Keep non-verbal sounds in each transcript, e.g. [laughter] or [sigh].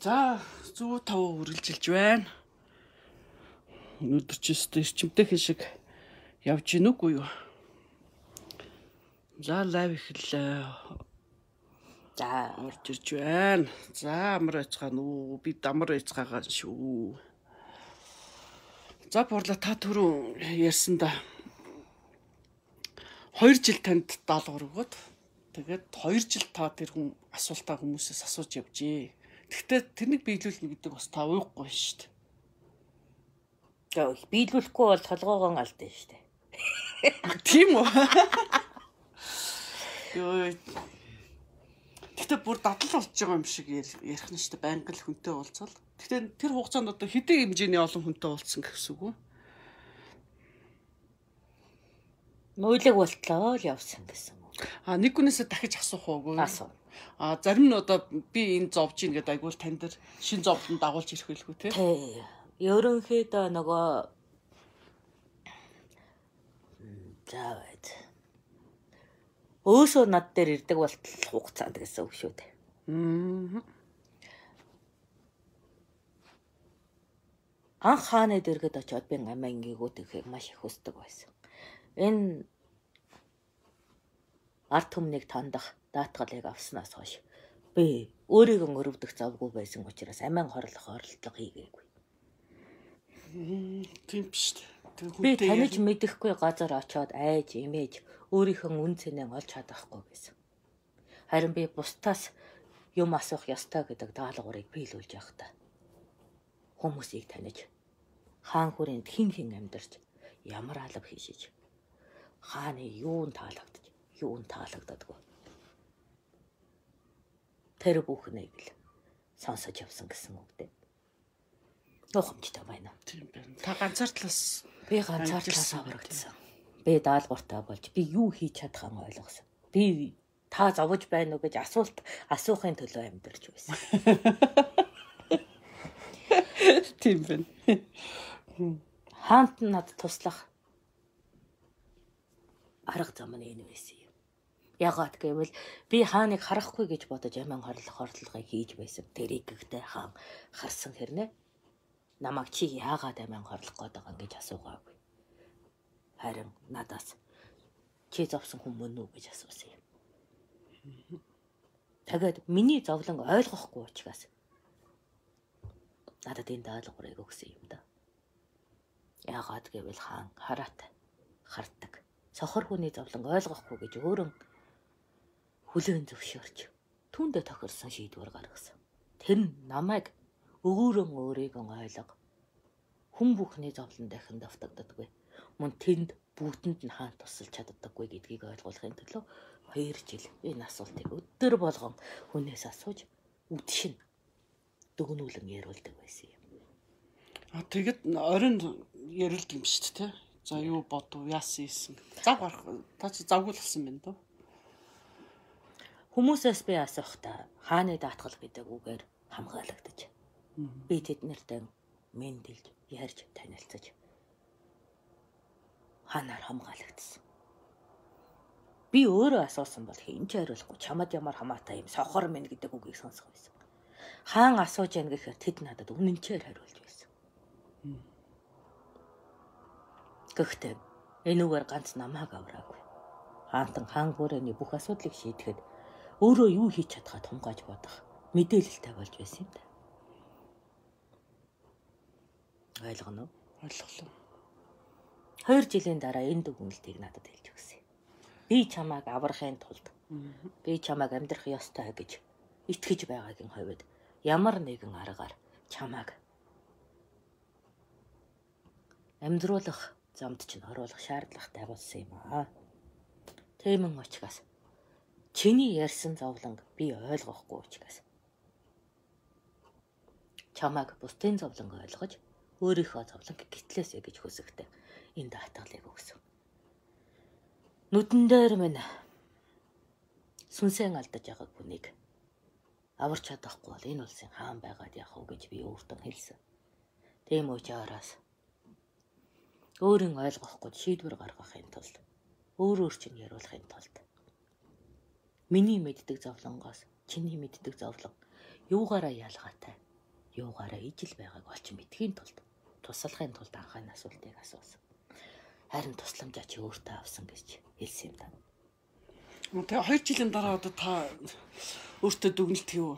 За 105 үргэлжилж байна. Өнөөдөр ч өстө эрчимтэй хэшиг явж гин үгүй юу? За лайв эхэллээ. За орж ирж байна. За амар яцгаан уу. Би дамар яцгаагаа шүү. За буурлаа та түрүү ярьсан да. 2 жил танд даалгавар өгөөд тэгээд 2 жил та тэр хүн асуултаа хүмүүсээс асууж явжээ. Гэхдээ тэрнийг биелүүлнэ гэдэг бас та уухгүй шүү дээ. За биелүүлэхгүй бол толгоогоо алдсан шүү дээ. Тийм үү? Йоо. Гэтэ бүр дадлал болж байгаа юм шиг ярих нь шүү дээ. Байнга л хүнтэй уулзвал. Гэтэ тэр хугацаанд одоо хэдийн хэмжээний олон хүнтэй уулзсан гэсэн үг үү? Мөөлөг болтлоо л явсан гэсэн үг. А нэг хүнээсээ дахиж асуух уугүй. Асуу. А зарим нь одоо би энэ зовж ийн гэдэг айгуул тань дээр шин зовлон дагуулж ирэх байлгүй те. Тий. Ерөнхийдөө нөгөө за байд. Өөсөө над дээр ирдэг болтол хугацаанд гэсэн үг шүү дээ. Аа. Анх хааны дэргэд очиод би амаа ингээгүүд ихийг маш их хүсдэг байсан. Энэ арт түмнийг тандах даатгалыг авснаас хойш би өөрийгөө өрөвдөх завгүй байсан учраас амин хорлох оролдлого хийгээгүй. Тийм биш үү? Би таних мэдэхгүй газар очиод айж имэж өөрийнхөө үн цэнээ олж чадахгүй байсан. Харин би бусдаас юм асуух ёстой гэдэг даалгаврыг биелүүлж явахдаа хүмүүсийг таних хаан хүрээнд хин хин амьдарч ямар алав хийшиж хааны юун таалагдж юун таалагддаггүй тэр бүхнийг л сонсож явсан гэсэн үг дээ. Нухамжтай байна. Тийм байна. Та ганцаар талаас би ганцаар талаас аврагдсан. Би даалгавартай болж би юу хийж чадхаа ойлгосон. Би та зовж байна уу гэж асуулт асуухын төлөө амьдарч байсан. [laughs] Тийм байна. Хаант над туслах арга зам нь энэ байсан. Ягаад гэвэл би хааныг харахгүй гэж бодож амин хорлох ордлогыг хийж байсан. Тэрийг гэхдээ хаан харсан хэрнээ намайг чи яагаад амин хорлох гээд байгаа гэж асуугаагүй. Харин надаас чи зовсон хүн мөн үү гэж асуусан юм. Тэгээд миний зовлон ойлгохгүй учраас надад энэ даалгаврыг өгсөн юм да. Яагаад гэвэл хаан хараатай хартдаг. Сохор хүний зовлон ойлгохгүй гэж өөрөө хүлээн зөвшөөрч түүндээ тохирсон шийдвэр гаргасан. Тэр нь намайг өгөөрөн өөрийгөө ойлго. Хүн бүхний зовлон дахин давтагддаггүй. Мөн тэнд бүгдэнд нь хаан тусалж чаддаггүй гэдгийг ойлгуулахын төлөө 2 жил энэ асуултыг өдөр болгон хүнээс асууж үдшин дүгнүүлэн яриулдаг байсан юм. А тэгэд оройн ярилд юм шүү дээ. За юу бодов, яасан ийсэн. Зав гарах. Та чи завгүй болсон байна дөө. Хүмүүсээс би асуухтаа хааны даатгал гэдэг үгээр хамгаалагдаж. Би тэднэртэй мэндэлж, ярьж, танилцаж хаанаар хамгаалагдсан. Би өөрөө асуусан бол хинч хариулахгүй чамд ямар хамаатай юм сохор минь гэдэг үгийг сонсох байсан. Хаан асууж яах гэхээр тэд надад үнэнчээр хариулж байсан. Гэхдээ энэ үгээр ганц намааг авраагүй. Хаантан хаан хүрээний бүх асуудлыг шийдэхэд өөрөө юу хийж чадхаа тунгааж бодох мэдээлэлтэй болж байсан юм да. Ойлгоно уу? Ойлголоо. 2 жилийн дараа энэ дүгнэлтийг надад хэлж өгсөн. Би чамайг аврахын тулд би чамайг амьдрах ёстой гэж итгэж байгаагийн хувьд ямар нэгэн аргаар чамайг амьдруулах замд чинь оруулах шаардлагатай болсон юм аа. Тэмэн учраас Чиний ярьсан зовлонг би ойлгохгүй учраас. Чамайг бусдын зовлонг ойлгож өөрийнхөө зовлонг гитлээсэ гэж хүсэхдээ энэ даатгалыг өгсөн. Нүдэн дээр минь сүнсэн алдаж байгаа хүнийг аварч чадахгүй бол энэ улсын хаан байгаад явах уу гэж би өөртөө хэлсэн. Тийм учраас өөрийн ойлгохгүй шийдвэр гаргахын тулд өөр өөр чинь яриулахын тулд Миний мэддэг зовлонгоос чиний мэддэг зовлон юугаараа ялгаатай юугаараа ижил байгааг олж мэдхийн тулд туслахын тулд анхааны асуултыг асуусан. Харин тусламжаа чи өөртөө авсан гэж хэлсэн юм даа. Тэгээ 2 жилийн дараа одоо та өөртөө дүгнэлт хийв.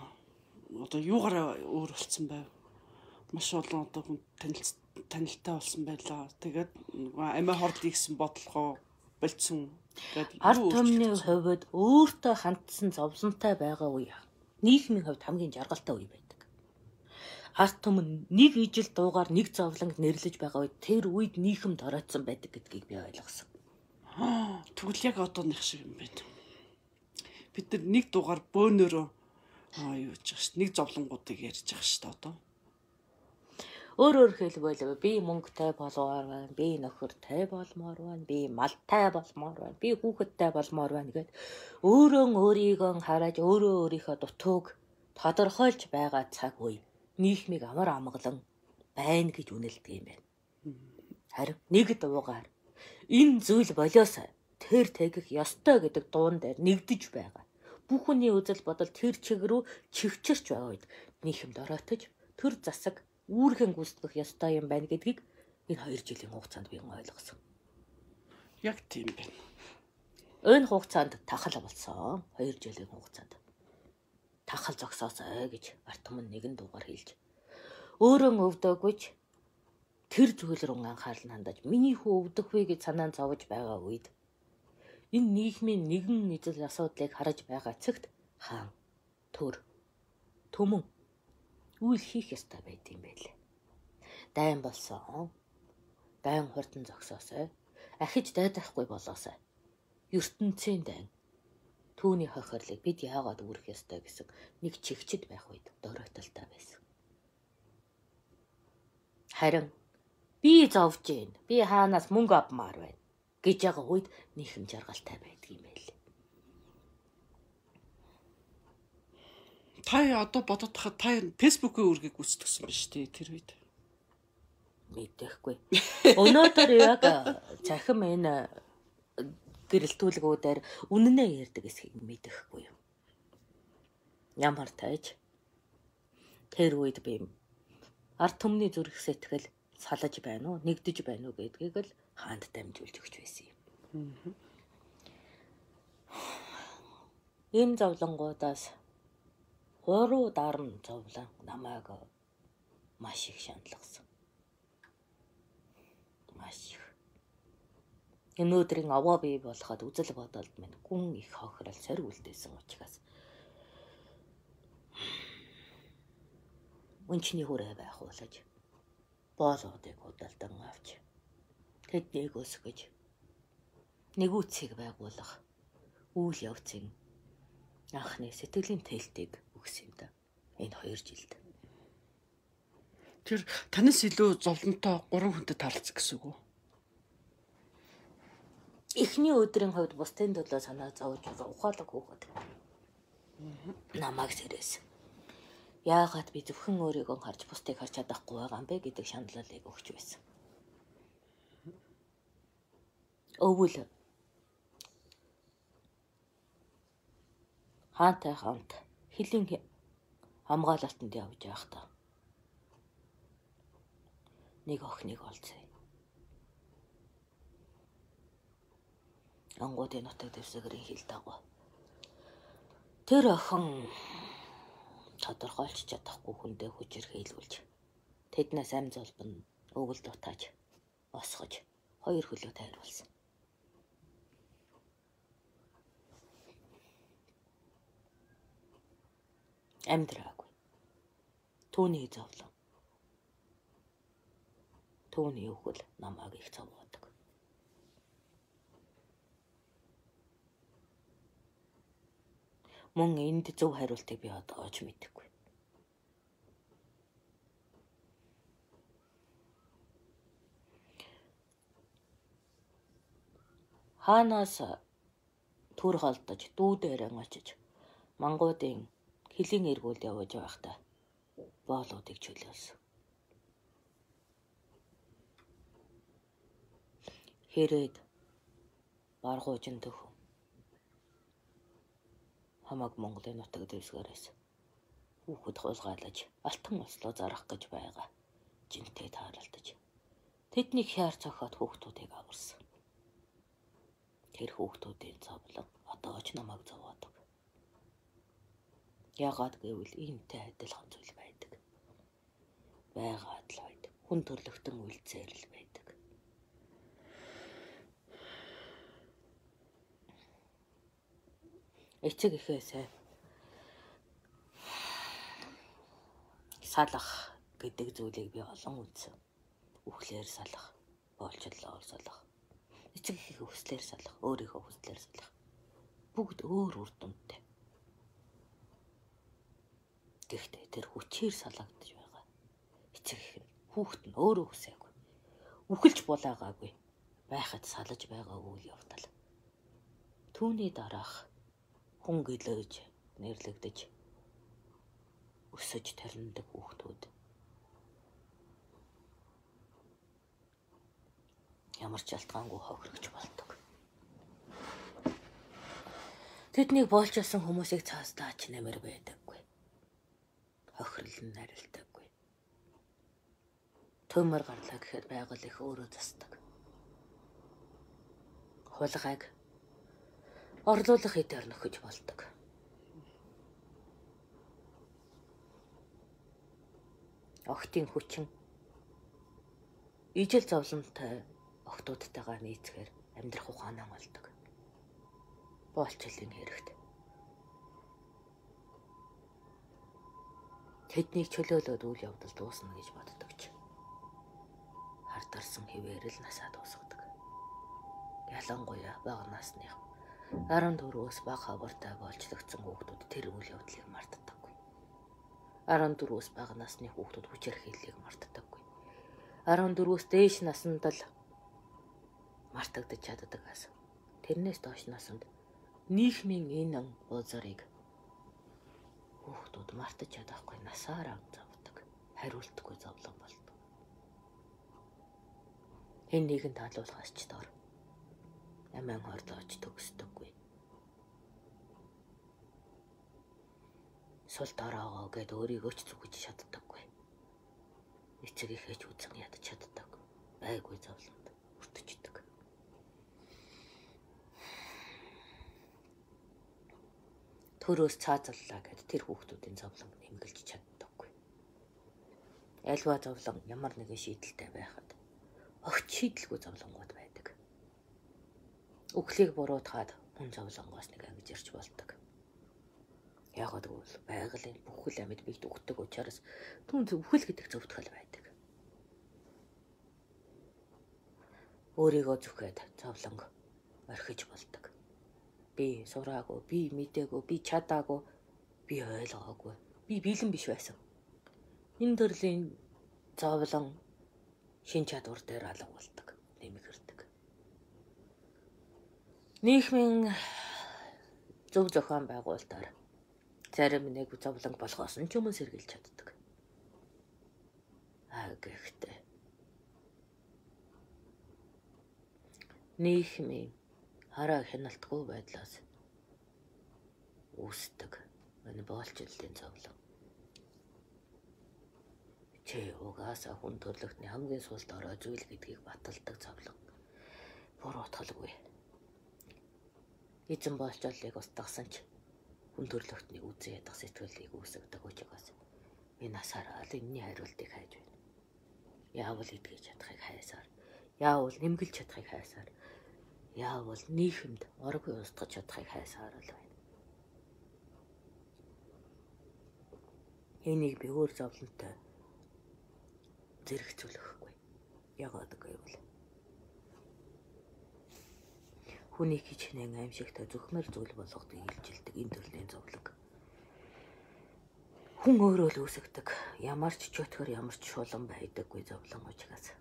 Одоо юугаараа өөр болцсон байв? Маш олон одоо хүн танилцсан танилтай болсон байлаа. Тэгээд амиа хорд ийгсэн бодлогоо болцсон. Ард түмний хувьд өөртөө хандсан зовлонтой байгаа үе нийгмийн хувьд хамгийн жаргалтай үе байдаг. Ард түмэн нэг ижил дуугаар нэг зовлонг нэрлэж байгаа үед тэр үед нийгэм доройтсон байдаг гэдгийг би ойлгосон. Тэгвэл яг одооных шиг юм байна. Бид нар нэг дугаар бөөнөрөө аа юу гэж. Нэг зовлонгуудыг ярьж байгаа шүү дээ одоо. Өөрөөр хэлбэл би мөнгөтэй болмоор байна, би нөхөртэй болмоор байна, би малтай болмоор байна, би хүүхэдтэй болмоор байна гэд өөрөө өөрийгөө хараад өөрөө өөрийнхөө дутууг тодорхойлж байгаа цаг үе нийгмийг амар амгалан байна гэж үнэлдэг юм байна. Харин нэг дуугаар энэ зүйл болоос тэр тэгэх ёстой гэдэг дуун дээр нэгдэж байгаа. Бүхний үзэл бодол тэр чиг рүү чивчэрч байгаа үед нийгэм дороотож төр засаг үүрхэн гүйцэтгэх ёстой юм байна гэдгийг энэ 2 жилийн хугацаанд би ойлгосон. Яг тийм байна. Энэ хугацаанд тахал болсон. 2 жилийн хугацаанд. Тахал зогсоосоо гэж Артем нэгэн дугаар хэлж. Өөрөө өвдөөгүй ч тэр зүйл рүү анхаарал хандаж миний хүү өвдөх вэ гэж санаанд зовж байгаа үед энэ нийгмийн нэгэн эзэл асуудлыг харж байгаа цагт хаан төр төмөн үйл хийх ёстой байд юм байлээ. Дайн болсон. Дайн хурдан зогсоосой. Ахиж дайдахгүй болоосой. ертөнцийн дайн. Түүний хохирлыг бид яагаад үүрэх ёстой гэсэн нэг чигчд байх үед дөрөвтөлтэй байсан. Харин би зовж гин. Би хаанаас мөнгө авмаар байна гэж байгаа үед нийхэм жаргалтай байдгийм Та одоо бодоод тахад та фэйсбүүкийн үүргийг гүйцэтгсэн биз дээ тэр үед. Мэдэхгүй. Өнөөдөр яг захим энэ гэрэлтүүлгүүдээр үнэнээ ярьдаг эсхийг мэдэхгүй юм. Ямар тааж тэр үед би ард түмний зүрх сэтгэл салаж байна уу, нэгдэж байна уу гэдгийг л хаанд дамжуулж өгч байсан юм. Энэ зовлонгуудаас Хуруу дарна зовлон намайг маш их шаналгасан. Маш их. Өнөөдрийн овоо бий болоход үзэл бодолд минь гүн их хохирол сорь үлдээсэн учраас. Өнчний хүрээ байх уулаж боолуудыг худалдан авч. Тэднийг өсгөж. Нэгүцгийг байгуулах. Үйл явцын анхны сэтгэлийн тэлтийг өгсөн юм да. Энэ 2 жилд. Тэр танаас илүү зовлонтой 3 хүнтэй таалцсан гэсэн үг үү? Эхний өдрийн хувьд бусдын төлөө санаа зовж ухаалаг хөөхөд. Намайг сэрээс. Яагаад би зөвхөн өөрийгөө харж бусдыг харж чадахгүй байгаа юм бэ гэдэг шаналлыг өгч байсан. Өвөл хаантай хамт хилийн хамгаалалтанд явж байхдаа нэг охиныг олцсон. Ангуудын нутаг дэвсгэрийн хил дагуу. Тэр охин тодорхойлж чадахгүй хүндээ хүчирхийлүүлж тэднээс ам золбон өвөл дутааж осгож хоёр хөлөө тайруулсан. Амьдраагүй. Түүний зовлон. Түүний өвгөл намайг их зовоодог. Мөн энд зөв хариултыг би одоо оч мэдэхгүй. Хаанаас түр холдож дүүдээрэн очиж мангуудын хилийн эргүүлд явж байхдаа боолуудыг чөлөөлсөн. Хэрээд баргуужин төхөө хамаг Монголын нутаг дэвсгээрээс Хүүхэд хулгайлаж алтан ослоо зарах гэж байгаа. Жинтэй тааралдаж. Тэдний хяар цохоод хүүхдүүдийг аварсан. Тэр хүүхдүүдийн зовлон одоо ч намайг зовоодог. Яагаад гэвэл иймтэй адилхан зүйл байдаг. Байгаад л байдаг. Хүн төрлөختөн үйлцээр л байдаг. Эцэг ихээсээ салах гэдэг зүйлийг би олон үзсэн. Үхлээр салах, боолчлоо салах. Эцэг ихийг хүслээр салах, өөрийнхөө хүслээр салах. Бүгд өөр үр дүнтэй. Гэхдээ тэр хүчээр салагдаж байгаа. Эцэг их хүүхэд нь өөрөө хүсээгүй. Үхэлж булаагаагүй. Байхад салаж байгаа үйл явдал. Түүний дараах хүн гэлөөж нэрлэгдэж өсөж тариндаг хүүхдүүд ямар ч алтгаангүй хохирогч болдог. Тэднийг боолчсон хүмүүсийг цаастаач нэмэр байдаггүй. Хохирол нь нарилдаггүй. Төмөр гарлаа гэхэд байгаль их өөрөө засдаг. Хулгайг орлуулах хэдээр нөхөж болдог. Охтын хүчин ижил зовлонтой охтуудтайгаа нийцгээр амьдрах ухаанаа болдог. Боолчлын хэрэгт. Тэднийг чөлөөлөөд үйл явдал дуусна гэж боддог ч. Хардарсан хിവэр л насаа дуусгадаг. Ялангуяа бага насных 14-өөс бага хавартай болчлогдсон хүүхдүүд тэр үйл явдлыг мартдаг. 14-өөс бага насны хүүхдүүд хүчирхийллийг мартдаггүй. 14-өөс дээш наснд л мартагдаж чаддаг ас. Тэрнээс доош наснд нийгмийн энэ узарыг хүүхдүүд мартаж чадахгүй насаараа завдаг. Хариултгүй зовлон болдог. Энэ нэгэн таалуулгаас ч дор амин хордооч төгсдөггүй. сул дороогоо гэд өөрийгөө ч зүгэж чаддаггүй. Эцэг ихэж үзэн ядаж чаддаг. Байггүй зовлонд өртөждөг. Төрөөс цаазаллаа гэд тэр хүүхдүүдийн зовлон нэмгэлж чаддаггүй. Альва зовлон ямар нэгэн шийдэлтэй байхад огт шийдэлгүй зовлонгууд байдаг. Үхлийг буруутгаад хүн зовлонгоос нэг ангиж ирж болдог Яагаад гэвэл байгалийн бүхэл амьд бийт өгдөг учраас түн зөвхөл гэдэг зөвтгөл байдаг. Өөрийгөө зүхээд зовлонг орхиж болдог. Би сураагүй, би мдээгүй, би чадаагүй, би ойлгоогүй, би бэлэн биш байсан. Энэ төрлийн зовлон шин чадвар дээр алга болдог, нэмэгэрдэг. Нийгмийн зөв зохион байгуулалтаар зарим нэг зовлон болгоос нь ч өмнө сэргийлж чаддаг. Аа гэхдээ нийгмийн хараа хяналтгүй байдлаас үүсдэг энэ боолчлолын зовлон. Чи угаасаа хүн төрлөختний хамгийн сулд ороо зүйл гэдгийг баталдаг зовлон. Бур утгалгүй. Эзэн боолчлолыг устгасан ч хүн төрлөختний үзээ ядах сэтгэлийг үүсгэдэг учраас энэ насаараа л энэний хариултыг хайж байна. Яавал итгэж чадахыг хайсаар, яавал нэмгэлж чадахыг хайсаар яавал нийгэмд оргүй устгаж чадахыг хайсаар л байна. Энийг би өөр зовлонтой зэрэгцүүлэхгүй. Ягаад гэвэл Хүний хич хинэн аимшигтай зөвхмөр зүйл болгодог илжилдэг энэ төрлийн зовлог. Хүн өөрөө л үүсгдэг. Ямар ч чөтгөр ямар ч шулан байдаггүй зовлон учраас.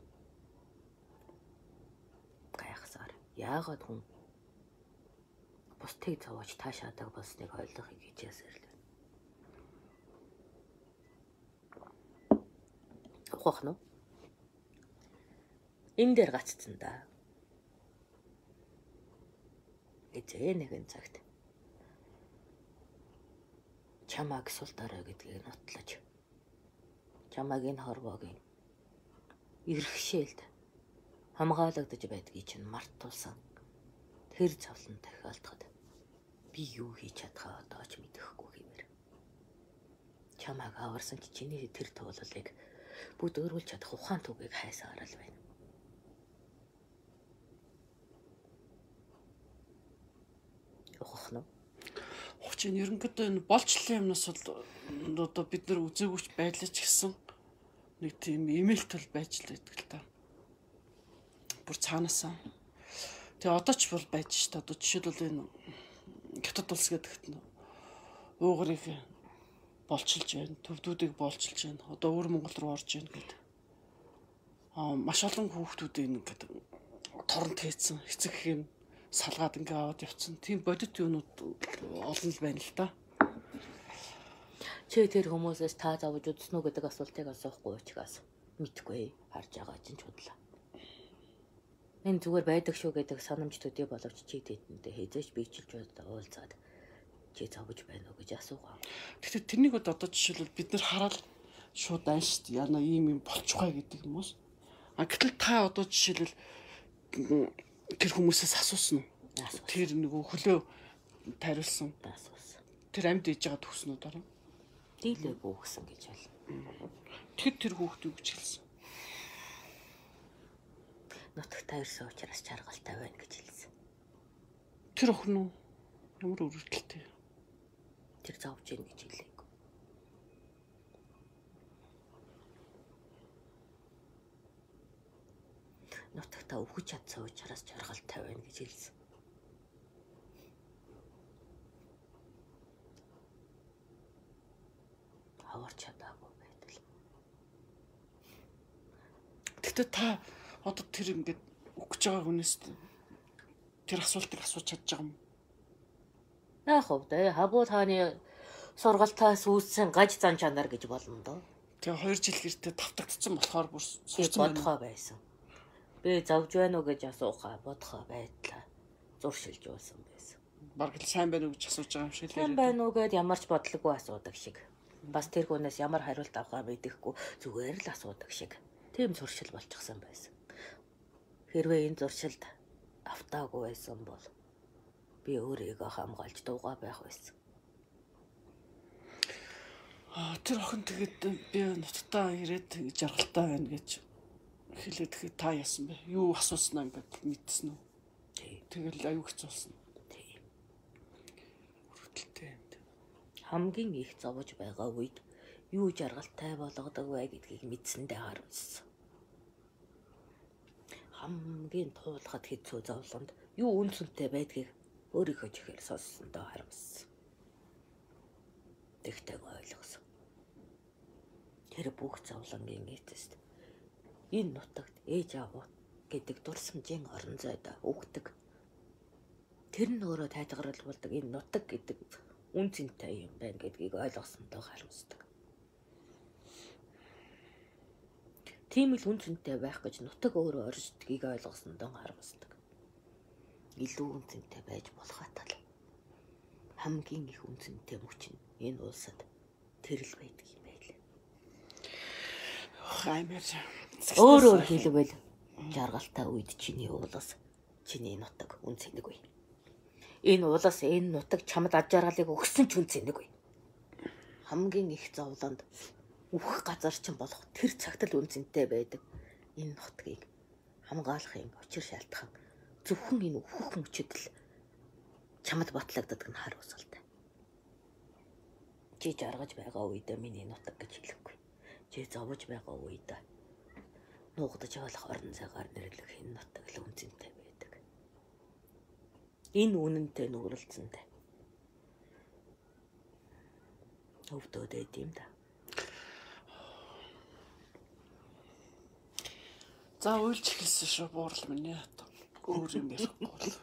Яагаад хүн бусдыг зовоож таашаадаг болсныг ойлгохыг хичээсээр л байна. Ухах нь. Энэ дээр гаццсан да эзээ нэгэн цагт чамааг сулдараа гэдгийг нотлож чамааг энэ хорвоогийн ирхшээлд хамгаалагдаж байдгийг чинь мартуулсан. Тэр зовлон тахиалтахад би юу хийж чадхаа одоо ч мэдэхгүй хэмээр. Чамааг аварсан чи чиний тэр туулалыг бүгд өөрүүлж чадах ухаан түгийг хайсаар л байна. Ухах нь Хучин ерөнхийдөө энэ болчлын юмнаас бол одоо бид нар үзээгүйч байлаач гэсэн нэг тийм имэйлт бол байж л байдаг л та. Бүр цаанаасаа. Тэгээ одоо ч бол байж ш та. Одоо жишээлбэл энэ хятад улс гэдэгт нь уугарыг болчилж байна. Төвдүүдийг болчилж байна. Одоо өөр Монгол руу орж байна гэдэг. Аа маш олон хүүхдүүд энэ гэдэг торон тээцсэн эцэг хэм салгаад ингээ аваад явцсан. Тийм бодит юмнууд олон л байна л да. Чи тэр хүмүүсээс та завж үзсэн үү гэдэг асуултыг асуухгүй учраас мэдгүй харж байгаа чинь чудлаа. Энэ зүгээр байдаг шүү гэдэг санамж төдий боловч чи тэдэндээ хязгаарч биечилж уулзаад чи завж байна уу гэж асуугаа. Гэхдээ тэрнийг одоо жишээлбэл бид нар хараад шууд дээ. Яна ийм юм болчихгоо гэдэг юм уус. А гэтэл та одоо жишээлбэл тэр хүмүүсээс асуусан уу? Тэр нөгөө хөлөө тариулсан. Асуусан. Тэр амьд ээж байгаа төснүүд орно. Дийлээгүй гэсэн гэж бол. Тэр тэр хүүхд юу гэж хэлсэн. Нутагтаа ирсэн учраас чаргалтай байна гэж хэлсэн. Тэр охин уу? Ямар өрөвдөлтэй. Тэр зовж ийн гэж хэлээгүй. Нутагтаа өвгөж чадсан учраас чаргалтай байна гэж хэлсэн. аварч чадаагүй байтал. Гэхдээ та одоо тэр ингээд өгч байгаа хүнээс тэр асуултыг асууж чадж байгаа юм. Яг хөвдөө хабуу тааны сургалтаас үүссэн гаж зан чанар гэж болно доо. Тэгээ 2 жил гэртээ тавтагдсан болохоор бүр байна. бодхоо байсан. Би завж байна уу гэж асуухаа бодхоо байдлаа зуршилж уусан байсан. Бараг л сайн байна уу гэж асууж байгаа юм шиг л Хэн байна уу гэд ямарч бодлоггүй асуудаг шиг. Бас тэр хүнээс ямар хариулт авахаа мэдэхгүй зүгээр л асуудаг шиг. Тийм зуршил болчихсон байсан. Хэрвээ энэ зуршилд автаагүй байсан бол би өөрийгөө хамгаалж дуугаа байх байсан. Аа тэр охин тэгээд би нутагтаа ирээд жаргалтай байна гэж хэлээд тэгэхэд та яасан бэ? Юу асууснаа ингээд мэдсэн үү? Тэгэл аюу хэцүүлсэн. тий. Хүртэлтэй юм. Хамгийн их зовж байгаа үед юу жаргалтай болгодог вэ гэдгийг мэдсэндээ харамссан. Хамгийн туулахад хэцүү зовлонд юу үнцэнтэй байдгийг өөрийнхөө чихээр сонссондоо харамссан. Тэгтээ ойлгосон. Тэр бүх зовлонгийн эцэст энэ нутагт ээж аав гэдэг дурсамжийн орон зайд өгдөг. Тэр нь өөрөө тайтгаруулдаг энэ нутаг гэдэг үн цэнтэй юм байна гэдгийг ойлгосондоо харамсдаг. Тийм л үн цэнтэй байх гэж нутаг өөрөө оршдгийг ойлгосондоо харамсдаг. Илүү үн цэнтэй байж болохаатал хамгийн их үн цэнтэй мөч нь энэ улсад тэрл байдаг юм байлаа. Хаймэр. Өөрөөр хэлбэл жаргалтай үед чиний уулас чиний нутаг үн цэнэгүй. Энэ уулас энэ нутаг чамд аж жаргалыг өгсөн ч үн цэнэгүй. Хамгийн их зовлонд үхэх газар чинь болох тэр цагт л үн цэнтэй байдаг. Энэ нутгийг хамгаалахын учир шалтгаан зөвхөн энэ үхэх мөчөд л чамд батлагддаг нь хар усалтай. Чи жаргаж байгаа үедээ миний нутаг гэж хэлэхгүй. Чи зовж байгаа үедээ нуугдаж болох орон цагаар нэрлэх энэ нутаг л үнцэнтэй байдаг. Энэ үнэнтэй нүрэлцэнтэй. Өвдөөд юм да. За уйлж эхэлсэн шүү буурал минь яа. Өөр юм ярихгүй бол.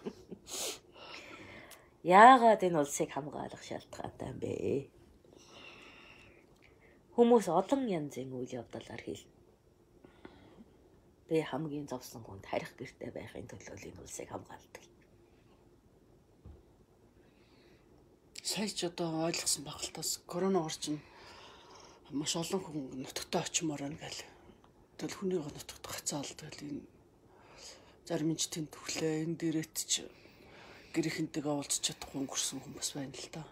Яагаад энэ улсыг хамгаалах шалтгаантай юм бэ? Хүмүүс олон янзын үйл явдалаар хэлнэ. Би хамгийн зовсон хүнд харих гэртэй байхын төлөө энэ улсыг хамгаалдаг. сая ч одоо ойлгосон баг л тас корона орчин маш олон хүн нутагтаа очимоор байна гэл. Тэгэл хүний нутагт гацаал тэгэл энэ зарим нь ч тэнд төглөө энэ дээрэт ч гэрийнхэнтэйгээ уулзч чадахгүй өнгөрсөн хүмүүс байна л та.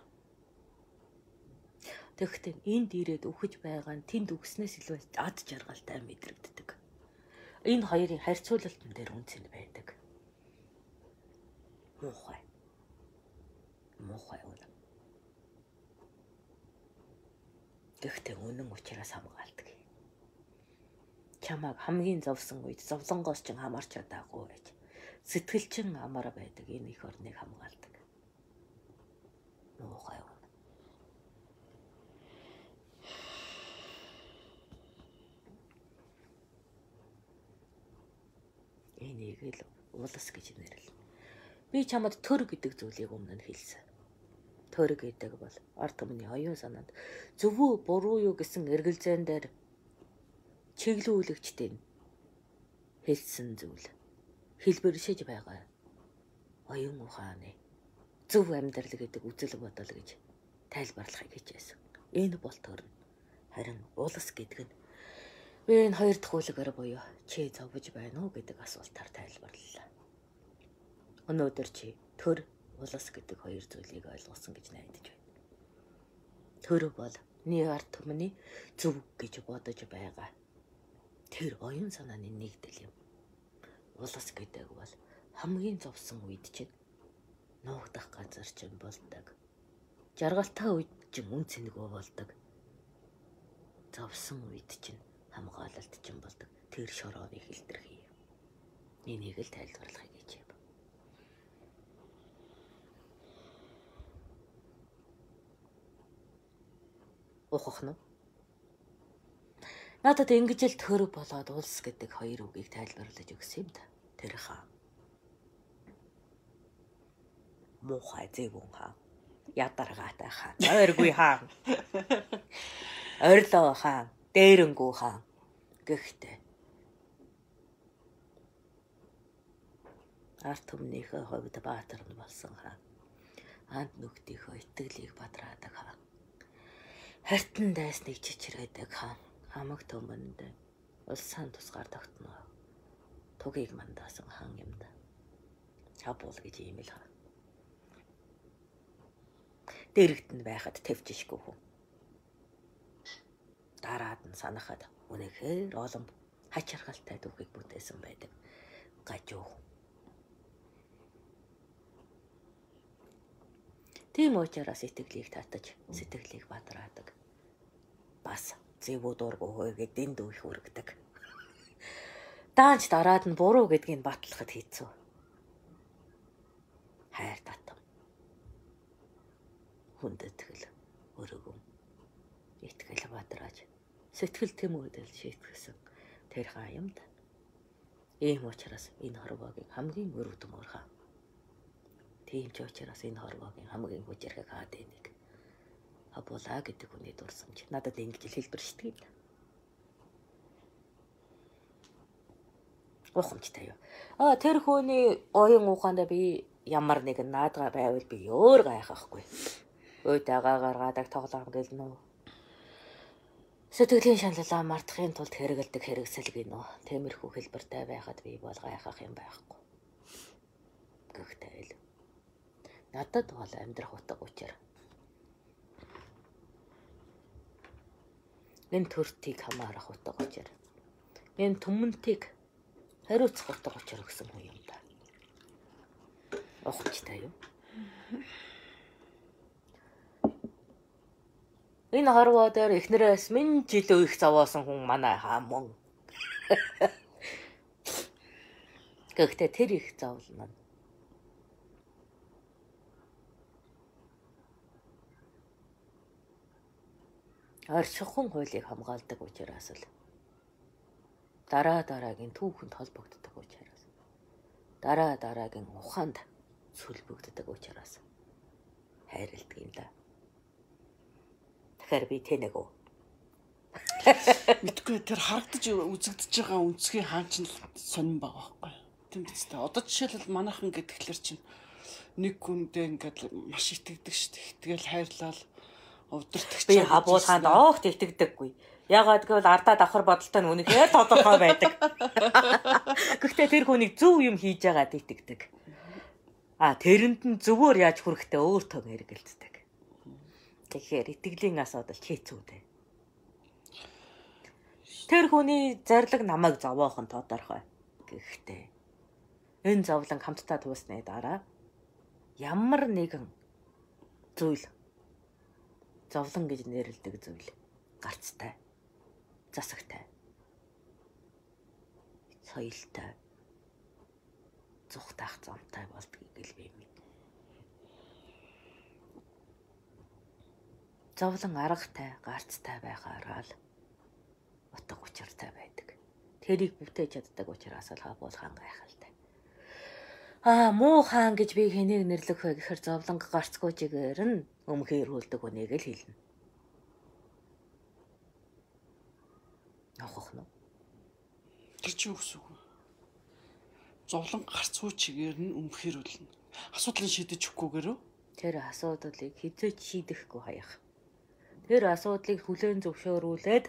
Тэгэхдээ энд ирээд үхэж байгаа нь тэнд үгснээс илүү ад жаргалтай мэдрэгддэг. Энэ хоёрын харьцуулалтын дээр үнцэн байдаг. Муухай. Муухай үнэ. Тэгэхдээ үнэн учраас хамгаалдаг. Чамаг хамгийн зовсон үед зовлонгоос ч хамаарч чадаагүй байж сэтгэл чин амар байдаг энэ их орныг хамгаалдаг. Муухай үнэ. Энийг л улас гэж нэрлэв. Би чамд төр гэдэг зүйлийг өмнө нь хэлсэн төр гэдэг бол ард түмний оюун санаанд зөвөө буруу юу гэсэн эргэлзээн дээр чиглүүлэгчтэй хэлсэн зүйл хэлбэршиж байгаа оюун ухааны зөв амьдрал гэдэг үзэл бодол гэж тайлбарлахыг хичээсэн. Энэ бол төр нь харин улс гэдэг нь би энэ хоёр дахь үлгээр буюу чи зовж байна уу гэдэг асуултаар тайлбарлалаа. Өнөөдөр чи төр улс гэдэг хоёр зүйлийг ойлгосон гэж найдаж байна. Төр бол ард түмний зөв гэж бодож байгаа. Тэр оюун санааны нэгдэл юм. Улс гэдэг бол хамгийн зовсон үед чинь нуугдах газар чинь болдог. Жаргалтай үед чинь үн цэнэгөө болдог. Зовсон үед чинь хамгаалалт чинь болдог. Тэр шорооны хэлтэрхий юм. Энийг л тайлбарлахыг хичээв. ухах нь. Надад ингэж л төр болоод улс гэдэг хоёр үгийг тайлбарлаж өгсөн юм да. Тэр хаа. Мохай зэвүүн хаа. Ядаргаатай хаа. Ойргүй хаа. Ойрлоо хаа. Дээрэнгүү хаа. Гэхдээ арт түмнийхээ хувьд баатар нь болсон хаа. Анд нүгтийнхөө итгэлийг бадраадаг хаа Хартан дайсныг чичрээдэг хаан хамаг төмөнд улсаан тусгаар тогтно. Тугийг мандаасан хаан юм да. Хабул гэж ийм л хаан. Дэрэгт нь байхад твжишгүй хүн. Дараад нь санахад үнэхээр олон хачиргалтай түүхийг бүтээсэн байдаг. Гажуу. Тийм учраас итгэлийг татаж, сэтгэлийг бадраадаг бас зэвүү дургу хөөгээд энд үх үргдэг. Даанч дараад нь буруу гэдгийг батлахад хийцүү. Хайр татам. Хүндэтгэл өргөм. Итгэл бадрааж сэтгэл тэмүүлэл шийтгсэн тэр да. Ийм учраас энэ хорвогийн хамгийн өрөвдөмөр хаа. Тийм ч учраас энэ хорвогийн хамгийн хүчрхэг хаад энийг Абулаа гэдэг хүний дурсамж. Надад ингэж хэлбэр шитгэв. Ухамжтай юу. Аа тэр хүний оюун ухаанд би ямар нэгэн наадга байвал би өөр гайхахгүй. Өөдөгөө гаргаадаг тоглоом гэлнэ үү. Сэтгэлийн шаналлаа мартахын тулд хэрэгэлдэг хэрэгсэл гинөө. Темирхүү хэлбэртэй байхад би бол гайхах юм байхгүй. Гэхдээ л надад бол амьдрах утга учир энэ төртийг хамаарах утга учир. Энэ түмэнтийг хариуцах утга учир гэсэн хүн юм да. Ухамжтай юу? Энэ хорвоо дээр эхнэрээс минь жилөө их зовоосон хүн манай хаамун. [laughs] Гэхдээ тэр их зовлон нь оршихон хуулийг хамгаалдаг учраас л дараа дараагийн түүхэнд холбогддог учраас дараа дараагийн ухаанд сүлбэгддэг учраас хайрладаг юм да. Тэгэхээр би тэнэг үү? Мэдгүй тэр харагдаж үзэгдэж байгаа үнцгийн хаан ч сонирн байгаа байхгүй. Тийм биз дээ. Одоо жишээлбэл манайхан гэдгээр чинь нэг хүндээ ингээд маш итгэдэг шүү дээ. Тэгэл хайрлал удирдах Би хабуулгаанд оогт итгэдэггүй. Ягаад гэвэл ардаа давхар бодолтой нь үнэхээр тодорхой байдаг. [laughs] Гэхдээ тэр хүнийг зөв юм хийж байгаад итгэдэг. А тэрэнд нь зөвөр яаж хүрэхдээ өөр тог хэрэгэлцдэг. Тэгэхээр итгэлийн асуудал хэцүү дээ. Тэр хүний зарлаг намайг зовоохон тодорхой. Гэхдээ энэ зовлон хамтдаа туусны дараа ямар нэгэн зүйл зовлон гэж нэрлэдэг зүйл гарцтай засагтай соёлтой зүхтаах замтай болдгийг л би мэд. Зовлон аргатай, гарцтай байгаараа л утга учиртай байдаг. Тэрийг бүтээж чаддаг учраас л хабуулхан гайхалтай. Аа муу хаан гэж би хэнийг нэрлэх вэ гэхээр зовлон гарцгүй чигээр нь өмхөр хөлдөг хүнийг л хэлнэ. Авах нь. Тэр чи юу гэсэн үг? Зовлон гарцгүй чигээр нь өмхөр үлнэ. Асуудлыг шийдэж өгөхгүйгээр үү? Тэр асуудлыг хизээч шийдэхгүй хаях. Тэр асуудлыг хүлээн зөвшөөрүүлээд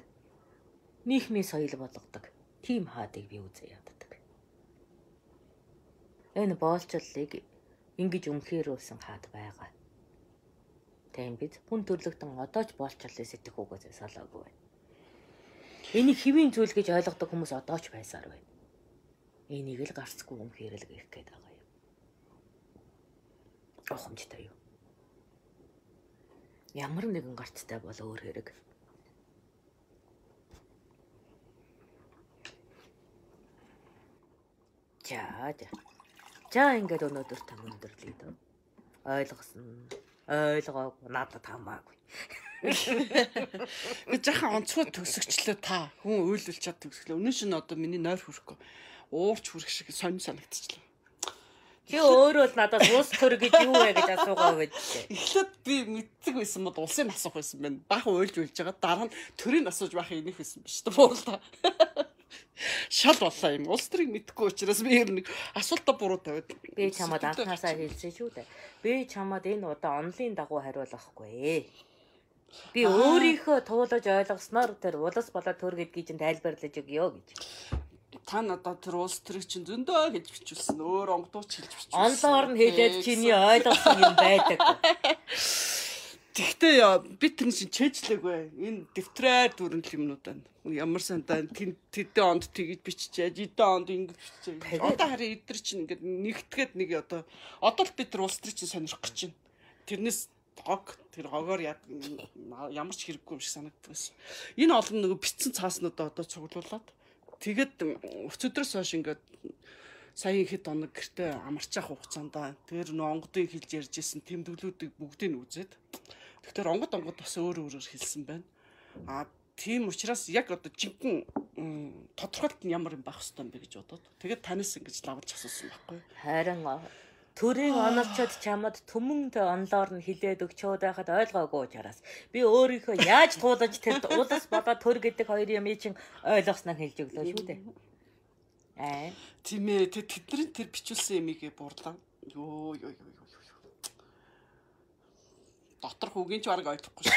нийгмийн соёл болгодог. Тим хаадыг би үзээ яддаг. Энэ боолчлыг ингэж өмхөрүүлсэн хаад байгаа. Тэм бид хүн төрлөختөн одоо ч боолчлыг сэтгэх үгээс салаагүй байна. Энийг хэвийн зүйл гэж ойлгодог хүмүүс одоо ч байсаар байна. Энийг л гарцгүй юм хэрэг гэх гээд байгаа юм. Гохомжтой юу? Ямар нэгэн гарцтай бол өөр хэрэг. За за. За ингээд өнөөдөр та өндөрлөе дөө. Ойлгосон. Ойлгоогүй надад хамаагүй. [laughs] Гэ жахан онцгой төгсөгчлөө та хүн үйлүүлж чад төгсглөө. Өнөө шин одоо миний нойр хүрэхгүй. Уурч хүрэх шиг сонь санагдчихлаа. Чи өөрөө л надад уус төр гэж юу вэ гэж асуугаа байд. Эхлээд би мэддэг байсан бод улсын асуух байсан байна. Баахан уйлж уйлж байгаа. Дараа нь төрийн асууж байх энийх байсан биш үү? Буурлаа. Шал боллоо юм. Улс төрийг мэдхгүй учраас би ер нь асуултаа буруу тавиад. Би чамд анхнаасаа хэлсэн шүү дээ. Би чамд энэ удаа онлын дагуу хариулахгүй. Би өөрийнхөө туулаж ойлгосноор тэр улс болоод төр гэдгийг чинь тайлбарлаж өгье гэж. Та надад тэр улс төрийг чинь зөндөө гэж бичүүлсэн. Өөр онгодууч хэлж бичүүлсэн. Онлоор нь хэлээд чиний ойлгосон юм байдаг. [laughs] Тэгтээ би тэр чинь чэжлэггүй. Энэ дэвтрээр дүрнэл юмнууд байна. Ямар сандаа тэдэн онд тэгж биччихээ, жидэн онд ингэж биччихээ. Одоо харин эдгэр чинь ингээд нэгтгээд нэг одоо одоо л би тэр улс төрийг чинь сонирх гэж байна. Тэрнээс хог тэр хогоор ямар ч хэрэггүй юм шиг санагддаг байсан. Энэ олон нөгөө битсэн цааснуудаа одоо цуглуулад тэгээд өчигдрөөс хойш ингээд сая ихэд оног гэртээ амарчаах хугацаанд тэр нөгөө онгодыг хэлж ярьж исэн тэмдэглүүдийг бүгдийг нь үзээд тэгэхээр онгод онгод бас өөр өөрөөр хэлсэн байна. А тийм учраас яг одоо жинхэнэ тодорхойлт нь ямар юм байх хэвээр юм бэ гэж бодоод тэгээд танаас ингэж лавж асуусан байхгүй. Харин Төрийн оновчод чамд төмөнд онлоор нь хилээд өгчөөд байхад ойлгоогүй учраас би өөрийнхөө яаж туулаж тэр улас болоо төр гэдэг хоёр юм чинь ойлгосноо хэлж өглөө шүү дээ. Аа. Тийм ээ тэдний тэр бичүүлсэн ямиг буурлаа. Йоо ёо ёо ёо. Дотор хүүгийн ч бараг ойлгохгүй шүү.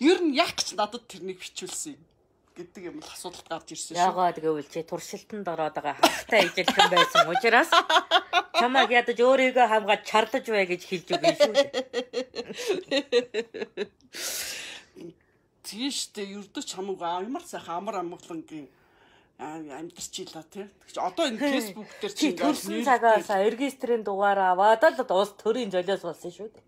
[laughs] Ер нь яг ч надад тэрнийг бичүүлсэн гэдэг юм л асуудал гарч ирсэн шүү. Яагаад гэвэл чи туршилтанд ороод байгаа хавтаа ижилхэн байсан учраас чамайг ядаж өөрийгөө хамгааж чарлаж бай гэж хэлж өгье шүү. Дээ. Ердөө чамаг амар сайхан амар амгалангийн амьдарч илаа тий. Тэгч одоо энэ фэйсбુક дээр чи төрсөн цагаас регистрийн дугаараа аваад л улс төрийн золиос болсон шүү дээ.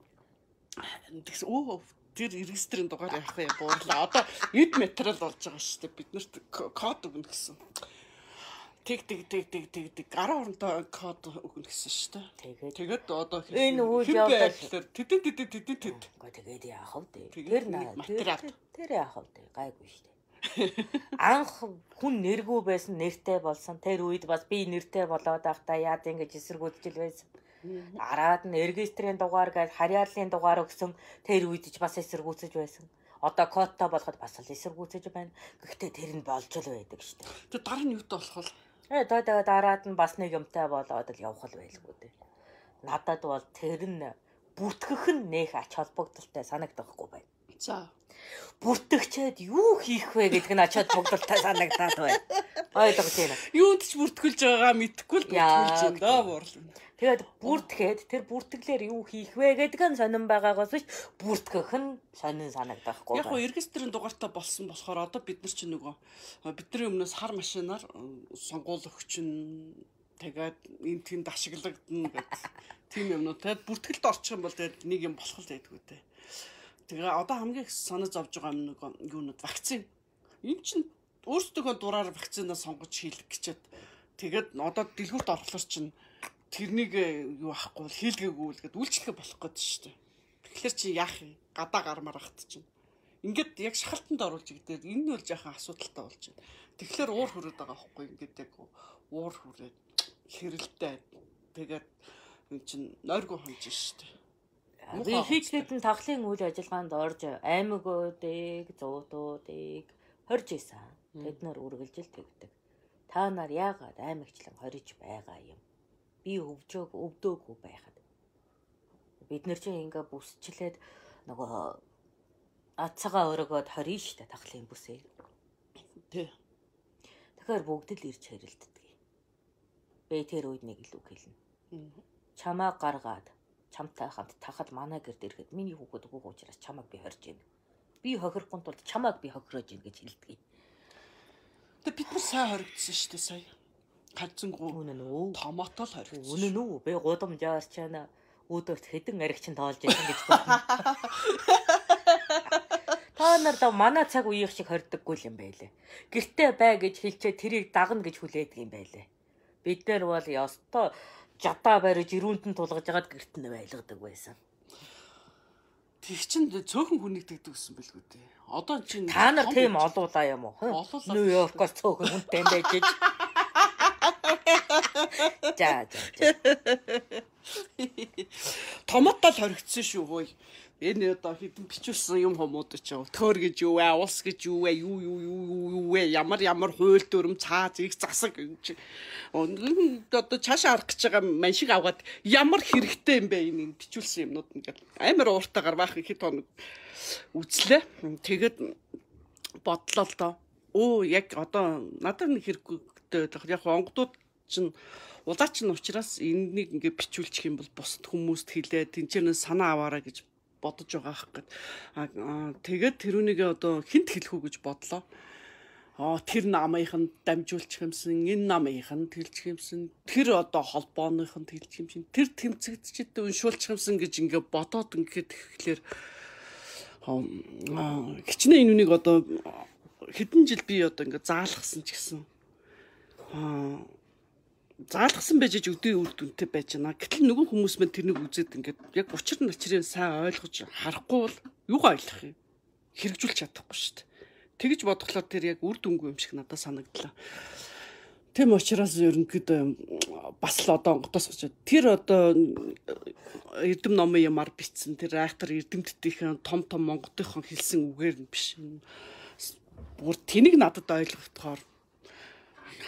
Тэгс өө тэр регистрийн дугаар явах юм буурлаа. Одоо эд материал болж байгаа шүү дээ. Биднэрт код өгнө гэсэн. Тэг тэг тэг тэг тэг тэг 10 оронтой код өгнө гэсэн шүү дээ. Тэгээд одоо энэ үйл явдал тэдэн тэдэн тэдэн тэд. Гэхдээ тэгээд яах вэ? Тэр материал. Тэр яах вэ? Гайгүй шүү дээ. Анх хүн нэргүй байсан нэртэй болсон. Тэр үед бас би нэртэй болоод байхдаа яад ингэж эсэргүүцэл байсан. Араад нь регистрийн дугаар гэж харьяаллын дугаар өгсөн тэр үед ч бас эсэргүүцэж байсан. Одоо кодтой болоход бас л эсэргүүцэж байна. Гэхдээ тэр нь болж л байдаг шүү дээ. Тэр дараа нь юутай болох вэ? Э доо дараад нь бас нэг юмтай болоод л явах л байлгүй дээ. Надад бол тэр нь бүртгэх нь нэх ач холбогдолтой санагдахгүй байна. За. Бүртгэгчээд юу хийх вэ гэдэг нь ач холбогдолтой санагдаад байна. Ойлгож байна. Юунд ч бүртгүүлж байгаа мэдхгүй л бүртгүүлж байна доо буурлаа. Тэгээд бүртгэхэд тэр бүртгэлээр юу хийх вэ гэдэг нь сонирн байгаагаас биш бүртгэх нь сонирн санагдахгүй. Яг гоо регистрийн дугаартаа болсон болохоор одоо бид нар чинь нөгөө бидний өмнөөс хар машинаар сонгуул өгчин тэгээд энэ тэнд ашиглагдана гэдэг [laughs] тийм юмнууд. Тэгээд бүртгэлд орчих юм бол тэгээд нэг юм болох л байдгүй дээ. Тэгээ одоо хамгийн их санаа зовж байгаа юм нэг юунууд вакцин. Энэ чинь өөрсдөө дураар вакцинаа сонгож хийлгэх гэчээд тэгээд одоо дэлгүүрт орохлоор чинь тэрнийг юу ахгүй хийлгээгүй л гэд үйлчлэгээ болох гээд шүү дээ. Тэгэхээр чи яах юм? Гадаа гармаар ахт чинь. Ингээд яг шахалтанд оруулж игдээд энэ нь бол яхан асуудалтай болж байна. Тэгэхээр уур хүрээд байгаа байхгүй ингээд яг уур хүрээд хэрэлтэй. Тэгээд энэ чинь нойргүй хонж шүү дээ. Би хийчгээд нь тоглын үйл ажиллагаанд орж аймагуудыг, зуудуудыг хорж исэн. Тэд нар үргэлжил тэгдэг. Та нар яагаад аймагчлан хориж байгаа юм? би өвжөөг өвдөөгүй байхад бид нар чинь ингээ бүсчлээд нөгөө ацагаа өргөөд хорийн штэ тахлын бүсээ. Тий. Тэгэхээр бүгд л ирж хэрэлддэг. Бэ тэр үед нэг илүү хэлнэ. Чамаа гаргаад чамтай хамт тахад манай гэрд ирэхэд миний хүүхэд өгөх учраас чамааг би хорж гин. Би хохирохгүй тулд чамааг би хохирож гин гэж хэлдэг. Тэг бид нар сайн хоригдсон шүү дээ сая ганцангуу үнэн үү? томотол хоригдсон. Үнэн үү? Би гудамжаар чана өөдөрт хэдэн аригчин тоолж байсан гэж бодсон. [laughs] Та нар да манай цаг үеих шиг хордоггүй юм байлээ. Гэртээ бай гэж хэлчээ тэрийг дагна гэж хүлээдэг юм байлээ. Бид нар бол ёстой жадаа бариж ирүүнд нь тулгаж агаад гэрт нь байлгадаг байсан. Тэг чин цөөхөн хүнийг тэгдэг гэсэн бэлгүй дээ. Одоо чинь та нар тийм олуулаа юм уу? Нью-Йоркоос цөөхөн хүнтэй байж гэж. [laughs] За за. Томотол хоригдсон шүү хөөе. Энэ одоо хідэн бичүүлсэн юм хүмүүд ч төр гэж юу вэ, улс гэж юу вэ, юу юу юу юу вэ, ямар ямар хууль дүрм цааз их засаг. Одоо цаашаа арах гэж байгаа ман шиг аваад ямар хэрэгтэй юм бэ энэ бичүүлсэн юмнууд ингээд амар ууртаагаар баах ихэд хоног үзлээ. Тэгэд бодлоо л доо. Оо яг одоо надад нэг хэрэггүй яг онгодууд чинь улаач нь учраас энэнийг ингээ бичүүлчих юм бол бусд хүмүүст хэлээ. Тэнцэнэ санаа аваарай гэж бодож байгаа хах гэд. Тэгээд тэрүүнийг одоо хинт хэлэх үү гэж бодлоо. Аа тэр намынх нь дамжуулчих юмсан, энэ намынх нь тэлчих юмсан, тэр одоо холбооных нь тэлчих юмсан, тэр тэмцэгдчихэд уншуулчих юмсан гэж ингээ бодоод ингээд тэгэхээр хичнээн энэ үнийг одоо хэдэн жил би одоо ингээ заалгасан ч гэсэн аа заалгасан байж өдөө үр дүнтэй байж байна. Гэтэл нөгөө хүмүүс мань тэрнийг үзээд ингээд яг учир нь учрыг сайн ойлгож харахгүй бол юугаа ойлгох юм? Хэрэгжүүлж чадахгүй шүү дээ. Тэгж бодглоо тэр яг үр дүнгүй юм шиг надад санагдлаа. Тэм учраас ерөнхийдөө бас л одоо онготоос очоод тэр одоо эрдэм номын юмар бичсэн тэр актер эрдэмтдийнхэн том том монготынхон хэлсэн үгээр нь биш. Бүр тэнийг надад ойлгохдохоор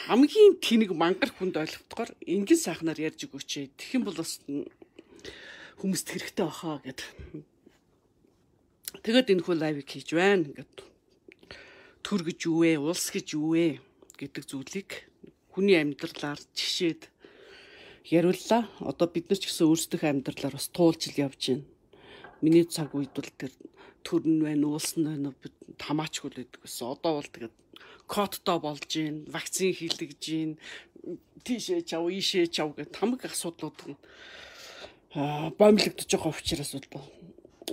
хамгийн тэнэг мангар хүнд ойлгохдохоор ингэн сайхнаар ярьж өгөөч. Тэгэх юм бол бас хүмүүст хэрэгтэй бахаа гэд. Тэгээд энэ хүү лайвыг хийж байна. Ингээд төр гэж юу вэ? Улс гэж юу вэ? гэдэг зүйлийг хүний амьдралаар жишээд яриуллаа. Одоо бид нар ч гэсэн өөрсдөө амьдралаар бас туулж л явж байна. Миний цаг үед бол тэр төрн байна, уулс нь байна, тамаачгүй л гэдэг гэсэн. Одоо бол тэгээд кодтой болж гин, вакцин хийлгэж гин, тийшээ чав, ийшээ чав гэх тамаг асуудлууд нь бомблогдож байгаа учраас бол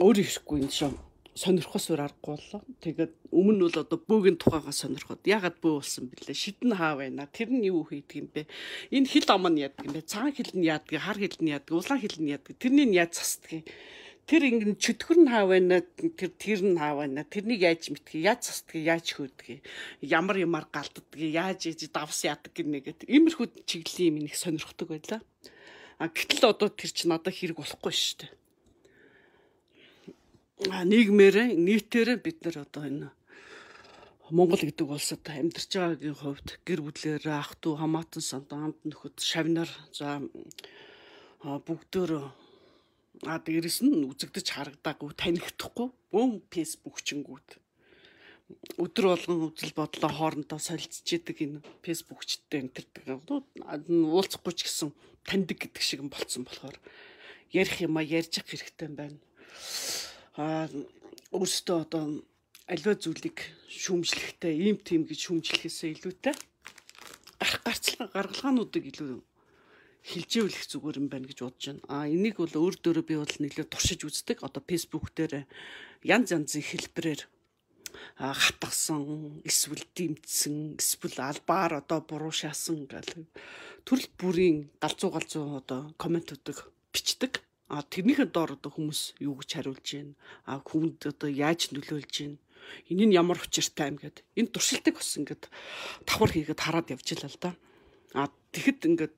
өөр ирэхгүй энэ шүү сонирхос өөр аргагүй боллоо. Тэгээд өмнө нь бол одоо бөөгийн тухайгаа сонирхоод ягаад бөө болсон бэлээ? Шидэн хаа байна? Тэр нь юу хийдэг юм бэ? Энэ хил ам нь яадаг юм бэ? Цагаан хил нь яадаг, хар хил нь яадаг, улаан хил нь яадаг. Тэрний яаж засдаг юм? Тэр ингэ чөтгөр нь хаа байна тэр тэр нь хаа байна. Тэрнийг яаж мэдхий? Яаж цастгийг яаж хөөдгийг? Ямар ямар галддгийг? Яаж ээж давс яадаг гинэ гэд. Иймэрхүү чиглэлийн юм их сонирхдаг байлаа а гэтэл одоо тэр чи надад хэрэг болохгүй шүү дээ. А нийгмээр нийтээр бид нар одоо энэ Монгол гэдэг улсад амьдарч байгаагийн хувьд гэр бүлээр ах トゥ хамаатан санд амт нөхөд шавнаар за бүгдөө а дээрэс нь үзэгдэж харагдаагүй танихдахгүй бөөн фэйсбુક чингүүд. Өдөр болгон үзэл бодлоо хоорондоо солилцож идэг энэ фэйсбુકчтэй энтердэг уулзахгүй ч гэсэн таньдаг гэдэг шиг болцсон болохоор ярих юма ярьж явах хэрэгтэй байна. А өөртөө одоо альва зүйлийг шүүмжлэхтэй ийм тийм гэж шүүмжлэхээсээ илүүтэй гарах гарцлага гаргалгаануудыг илүү хилжээвэл их зүгээр юм байна гэж бодож байна. А энийг бол өөр дөөрөө би бол нэлээд туршиж үздэг. Одоо фэйсбુક дээр янз янзын хэлбэрээр хатгсан, эсвэл дэмтсэн, эсвэл албаар одоо буруу шаасан гэл төрөл бүрийн галзуу галзуу одоо комментуудыг бичдэг. А тэрнийхээ доор одоо хүмүүс юу гэж хариулж байна? А хүнд одоо яаж нөлөөлж байна? энэ нь ямар учиртай юм гээд энэ туршилтыг бас ингээд давхар хийгээд хараад явж илаа л да. А тэгэхэд ингээд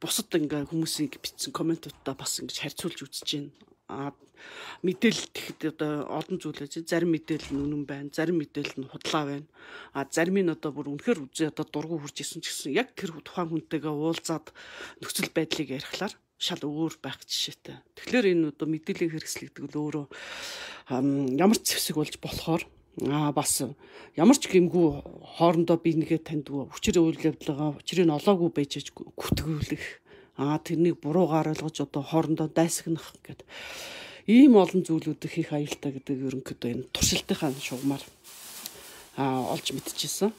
бусад ингээ хүмүүсийн бичсэн комментуудаа бас ингэж харьцуулж үзэж байна. А мэдээлэл тэгэхэд одоо олон зүйл байж зарим мэдээлэл нь үнэн байна, зарим мэдээлэл нь худлаа байна. А зарим нь одоо бүр үнэхээр үзээ одоо дургу хурж исэн ч гэсэн яг тэр тухайн хүнтэйгээ уулзаад нөхцөл байдлыг ярихлаар шал өөр байх жишээтэй. Тэгэхээр энэ одоо мэдээллийн хэрэгслэгдэг л өөрөө ямар ч зэвсэг болж болохоор аа бас ямар ч гэмгүй хоорондоо би нэгэ таньдгүй хүчээр үйл явдлага нь олоогүй байж гүтгүүлэх аа тэрнийг буруугаар ойлгож одоо хоорондоо дайсагнах гэдэг ийм олон зүйлүүдийг хийх аюултай гэдэг ерөнхийдөө энэ туршилтынхаа шугамар аа олж мэдчихсэн.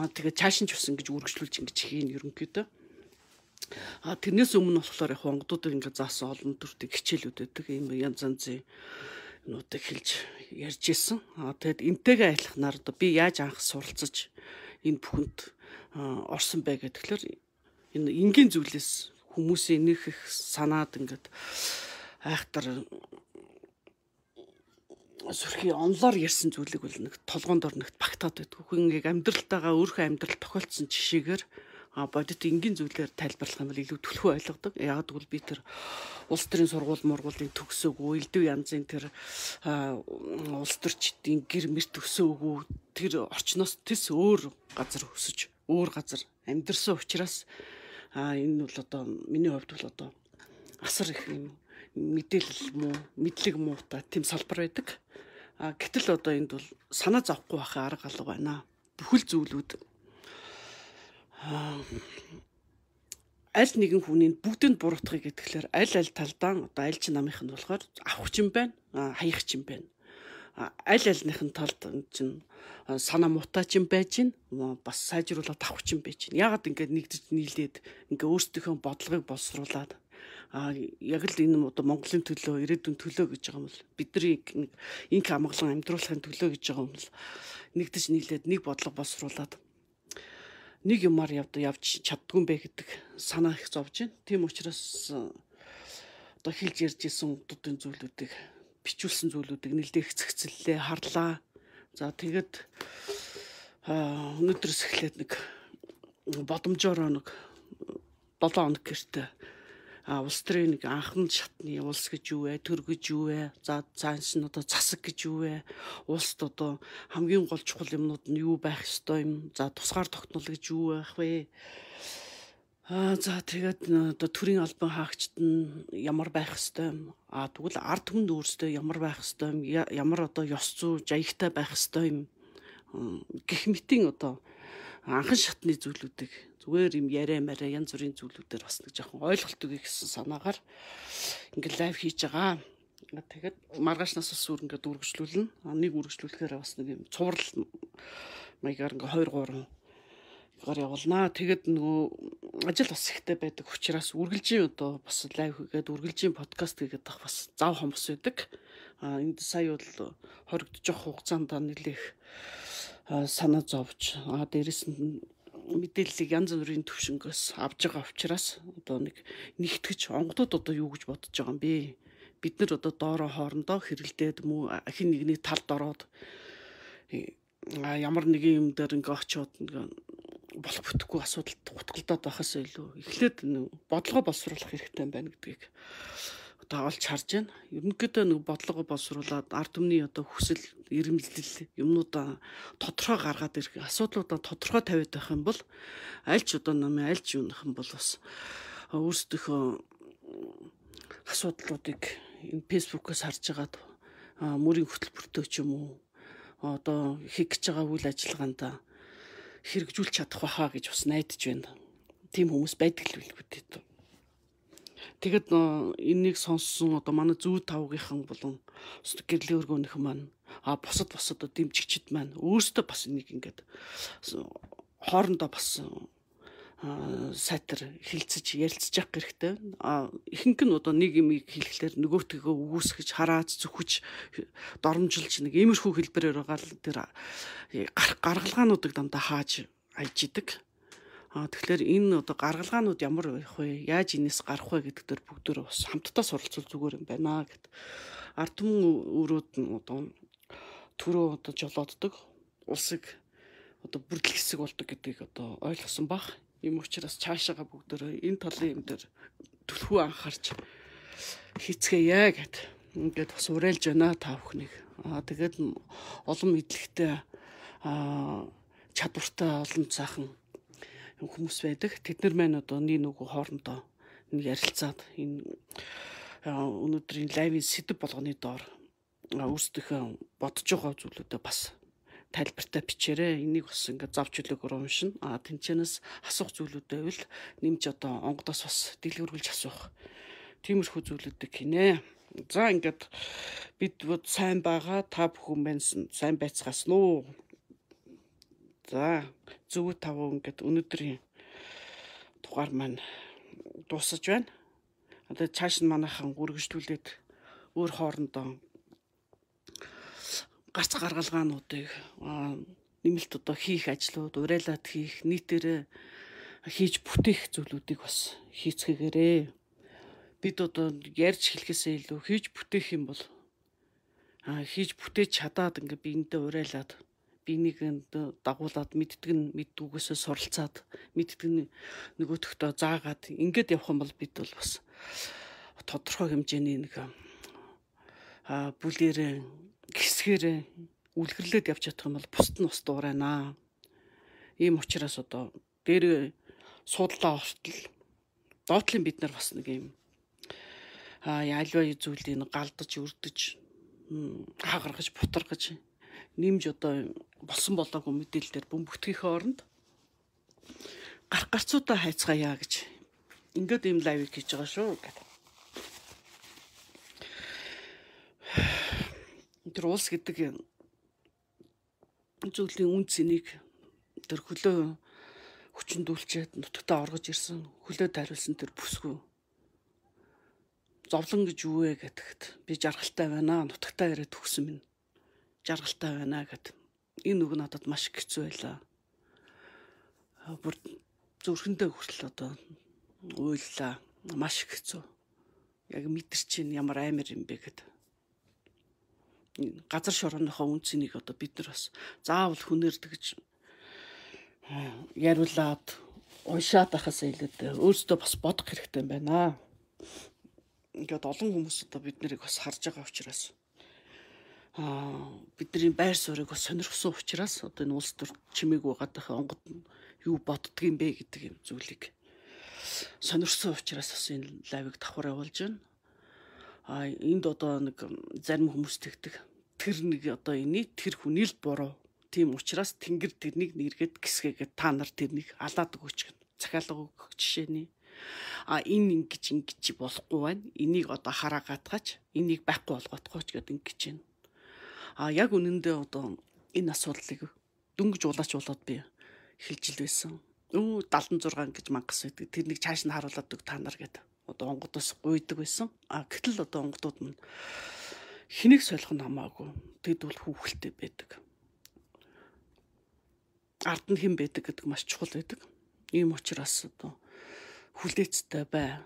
Аа тэгээ цааш нь ч бас ингэж үргэлжлүүлж ингэж хийн ерөнхийдөө А тэрнээс өмнө болохоор яг онгодуудыг ингээд заасан олон төрлийн хичээлүүд байдаг. Ийм янз янзын нуудыг хэлж ярьж исэн. Тэгэд энтэйгээ айлхнаар одоо би яаж анх суралцаж энэ бүхэнд орсон бэ гэхэлэр энэ энгийн зүйлээс хүмүүсийн нэг их санаад ингээд айхтар сүрхий онлоор ярьсан зүйлийг бол нэг толгоонд орногт багтаад байдаг. Хүн ингээ амьдралтайгаа өөрийнхөө амьдрал тохиолдсон жишээгээр бодит энгийн зүйлээр тайлбарлах юм бол илүү түлхүү ойлгодог. Яг гэвэл би тэр улс төрийн сургууль мургуулын төгсөөгүй, элдв янзын тэр улс төрчдийн гэр мэр төгсөөгүй тэр орчноос тэс өөр газар өсөж, өөр газар амьдэрсэн учраас энэ бол одоо миний хувьд бол одоо асар их юм мэдээлэл муу, мэдлэг муу та тийм салбар байдаг. А гэтэл одоо энд бол санаа зовхгүй байхын арга алга байна. Бүхэл зүйлүүд аль нэгэн хүний бүгдэнд буруутгах гэхээр аль аль талдаа одоо аль ч намынх нь болохоор авах юм байна хаях юм байна. Аль альных нь талд чинь санаа мутаач юм байж гин бас сайжруулаад авах юм байж гин. Ягаад ингээд нэгдэж нийлээд ингээ өөрсдийнхөө бодлогыг боловсруулад а яг л энэ одоо Монголын төлөө ирээдүйн төлөө гэж байгаа юм бол бидний инк амгалан амьдруулахын төлөө гэж байгаа юм бол нэгдэж нийлээд нэг бодлого боловсруулад нэг юмар явд явж чаддгүй бэ гэдэг санаа их зовж байна. Тийм учраас э, одоо хэлж ярьж исэн умдуудын зүйлүүдийг бичүүлсэн зүйлүүдийг нэлээд хэцэгцэллээ харлаа. За тэгэд э, өнөөдрөөс эхлээд нэг бодомжоор нэг 7 хоног гэртээ улс төрийн нэг анхан шатны улс гэж юу вэ? Төр гэж юу вэ? За цааш нь одоо засаг гэж юу вэ? Улсд одоо хамгийн гол чухал юмнууд нь юу байх ёстой юм? За тусгаар тогтнол гэж юу байх вэ? А за тэгээд одоо төрийн албан хаагчд нь ямар байх ёстой юм? А тэгвэл ард түмэнд өөрсдөө ямар байх ёстой юм? Ямар одоо ёс зүй жаягтай байх ёстой юм? Гэх мэтийн одоо анхан шатны зүйлүүдийг зүгээр юм яриа мараа янз бүрийн зүйлүүдээр бас нэг жоохон ойлголт өгье гэсэн санаагаар ингээд лайв хийж байгаа. Тэгээд маргааш нас бас үр ингээд үргэлжлүүлнэ. Нэг үргэлжлүүлэхээр бас нэг юм цуврал маягаар ингээд 2 3 гар явуулнаа. Тэгээд нөгөө ажил бас ихтэй байдаг учраас үргэлжийн одоо бас лайв хийгээд үргэлжийн подкаст хийгээд тах бас зав хомс байдаг. А энд сая бол хоригдож явах хугацаанд нэлээх санаа зовж а дээрэс нь мэдээллийг янз бүрийн төвшнгөөс авж байгаа учраас одоо нэг нэгтгэж онгодод одоо юу гэж бодож байгаа юм бэ? Бид нар одоо доороо хоорондоо хэрэлдээд мүү хин нэгний талд ороод ямар нэгэн юм дээр ингээ очиод болох бүтэхгүй асуудалд гутгалдаад байхаас илүү эхлээд бодлого боловсруулах хэрэгтэй байна гэдгийг одоо олж харж байна. Ерөнхийдөө нэг бодлого боловсруулад ард түмний одоо хүсэл, ирэмэлдэл юмнуудаа тодорхой гаргаад ирэх асуудлуудаа тодорхой тавиад байх юм бол аль ч одоо намын аль ч юунах юм бол бас өөрсдийнхөө асуудлуудыг энэ фэйсбүүкээс харж агаад мөрийн хөтөлбөртөө ч юм уу одоо хийх гэж байгаа үйл ажиллагаанд хэрэгжүүлж чадах байхаа гэж бас найдаж байна. Тим хүмүүс байдаг л билгүүд. Тэгэд энэнийг сонссон одоо манай зүү тавгийнхан болон гэрлийн өргөөнийхэн маань а босод босод дэмжигчд маань өөрсдөө бас энийг ингээд хоорондоо бас сайтар хилцэж ярилцж явах хэрэгтэй. Ихэнх нь одоо нэг юм хэлэхлээр нөгөөтгөө үгүйсгэж хараад зүхэж доромжилж нэг иймэрхүү хэлбэрээр байгаа л тэр гаргалгаануудыг дандаа хааж айж идэг. А тэгэхээр энэ одоо гаргалгаанууд ямар байх вэ? Яаж энэс гарах вэ гэдэг дээр бүгдөө бас хамтдаа суралцвал зүгээр юм байна гэд. Ард түмэн өрөөд нь одоо төрөө одоо жолооддог улсыг одоо бүрдэл хэсэг болдог гэдгийг одоо ойлгосон бах. Ийм учраас цаашаага бүгдөө энэ талын юм дээр түлхүү анхаарч хийцгээе гэд ингээд бас уриалж байна та бүхнийг. Аа тэгээд олон мэдлэгтэй аа чадвартай олон цаахан хүмүүс байдаг. Тэд нар маань одоо нэг нөгөө хоорондоо нэг ярилцаад энэ өнөөдрийн лайвын сэдв болгоны доор өөрсдийнхөө бодож байгаа зүйлүүдээ бас тайлбартай бичээрэй. Энийг бас ингээд завч үлээгөр уншина. А тэнцэнэс асуух зүйлүүд байвал нэмж одоо онгодоос бас дэлгэрүүлж асуух. Тиймэрхүү зүйлүүдийг хийнэ. За ингээд бид сайн байгаа та бүхэн байна сайн байцгаас нуу. За зөв тавуу ингээд өнөөдрийн дугаар маань дуусаж байна. Одоо цааш нь манайхан үргэлжлүүлээд өөр хоорондоо гарц гаргалгаануудыг нэмэлт одоо хийх ажлууд урайлаад хийх нийтээрээ хийж бүтээх зүйлүүдийг бас хийцгээгээрээ бид одоо ярьж хэлэхээсээ илүү хийж бүтээх юм бол а хийж бүтээж чадаад ингээ биендээ урайлаад биенийг дагуулад мэддэг нь мэддгүйгээсээ суралцаад мэддэг нь нөгөөтгтөө заагаад ингээд явах юм бол бид бол бас тодорхой хэмжээний нэг а бүлэрээ гисгээр үлгэрлээд явж чадах юм бол бусд нь бас дуурайнаа. Ийм учраас одоо дээр суудлаа ортол доотлын бид нар бас нэг юм а ялва зүйлийг галдаж өрдөж хагаргаж бутаргаж нэмж одоо болсон болоогүй мэдээлэлээр бөмбөгтгийнхээ оронд гарах гарцуудаа хайцгаая гэж ингээд ийм лайвыг хийж байгаа шүү гэдэг. тэр улс гэдэг зүйлийн үн цэнийг тэр хөлөө хүчндүүлчихэд нутагтаа оргож ирсэн хөлөө тариулсан тэр бүсгүй зовлон гэж юу вэ гэдэгт би жаргалтай байна нутагтаа ирээд төгсөн минь жаргалтай байна гэд. Энэ үг надад маш хэцүү байлаа бүр зүрхэндээ хүртэл одоо уйллаа маш хэцүү. Яг мэдэр чинь ямар амар юм бэ гэдэг газар шорооныхоо үнцнийг одоо бид нар бас заавал хүнээрдэгж яриулаад уншаад байхаас илүү өөрсдөө бас бодох хэрэгтэй байна. Ингээд олон хүмүүс одоо бид нарыг бас харж байгаа учраас. аа бидний байр суурийг бас сонирхсан учраас одоо энэ улс төр чимээгүй гадах онгод юу боддгийм бэ гэдэг юм зүйлийг сонирхсан учраас бас энэ лайвыг давхар явуулж байна. А энд одоо нэг зарим хүмүүс тэгдэг. Тэр нэг одоо энийг тэр хүний л буруу. Тийм учраас тэнгэр тэрнийг нэргээд гисгээгээд та нар тэрнийг алаад өгөөч гэн захиалга өгөх жишээний. А энэ ингэж ингэж болохгүй байна. Энийг одоо хараа гатгаач энийг байхгүй болгоотгооч гэдэг ингэж байна а яг үнэндээ одоо энэ асуудлыг дөнгөж улаач болоод би хэлжил байсан өө 76 гэж мангас байдаг тэрнийг цааш нь харуулад өг та нар гэдэг одоо онгодоос гуйдаг байсан. А гэтэл одоо онгодууд мань хэнийг солих нь хамаагүй. Тэд бол хүүхэлтэй байдаг. Ард нь хэн байдаг гэдэг маш чухал байдаг. Ийм учраас одоо хүлээцтэй бай.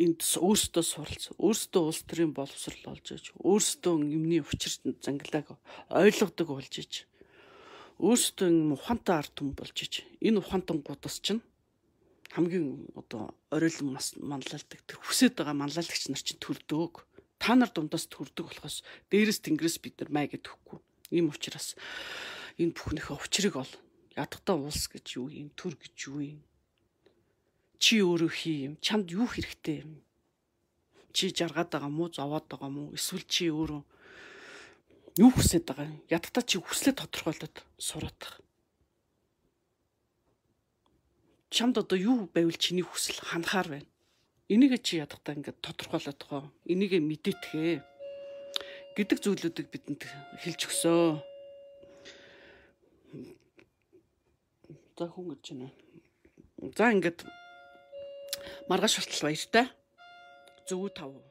Энд өөрсдөө суралц, өөрсдөө улс төрийн боловсрал олж иж, өөрсдөө юмны учир зангилааг ойлгодог болж иж, өөрсдөө ухаантай ард түмэн болж иж. Энэ ухаантан гудас чинь хамгийн одоо оройлон манлайлдаг тэр хүсэж байгаа манлайлагч нар чинь төрдөг. Та нар дундаас төрдөг болохоос дээрээс тэнгэрээс бид нар май гэдэгхгүй. Ийм учраас энэ бүхнийхээ учрыг ол ядахтаа улс гэж юу юм, төр гэж юу юм. Чи өөрөө хий юм, чамд юу хэрэгтэй юм. Чи жаргаад байгаа мó, зовоод байгаа мó, эсвэл чи өөрөө юу хүсэж байгаа юм. Ядахтаа чи хүслээ тодорхойлоод сураад чамд одоо юу байвал чиний хүсэл ханахаар байна. Энийг чи ядахтаа ингээд тодорхойлоод байгаа. Энийг мэдээтгэе гэдэг зүйлүүдийг бидэнд хэлж өгсөө. За хүн гэж байна. За ингээд маргааш болтол баяр та. Зөв тав.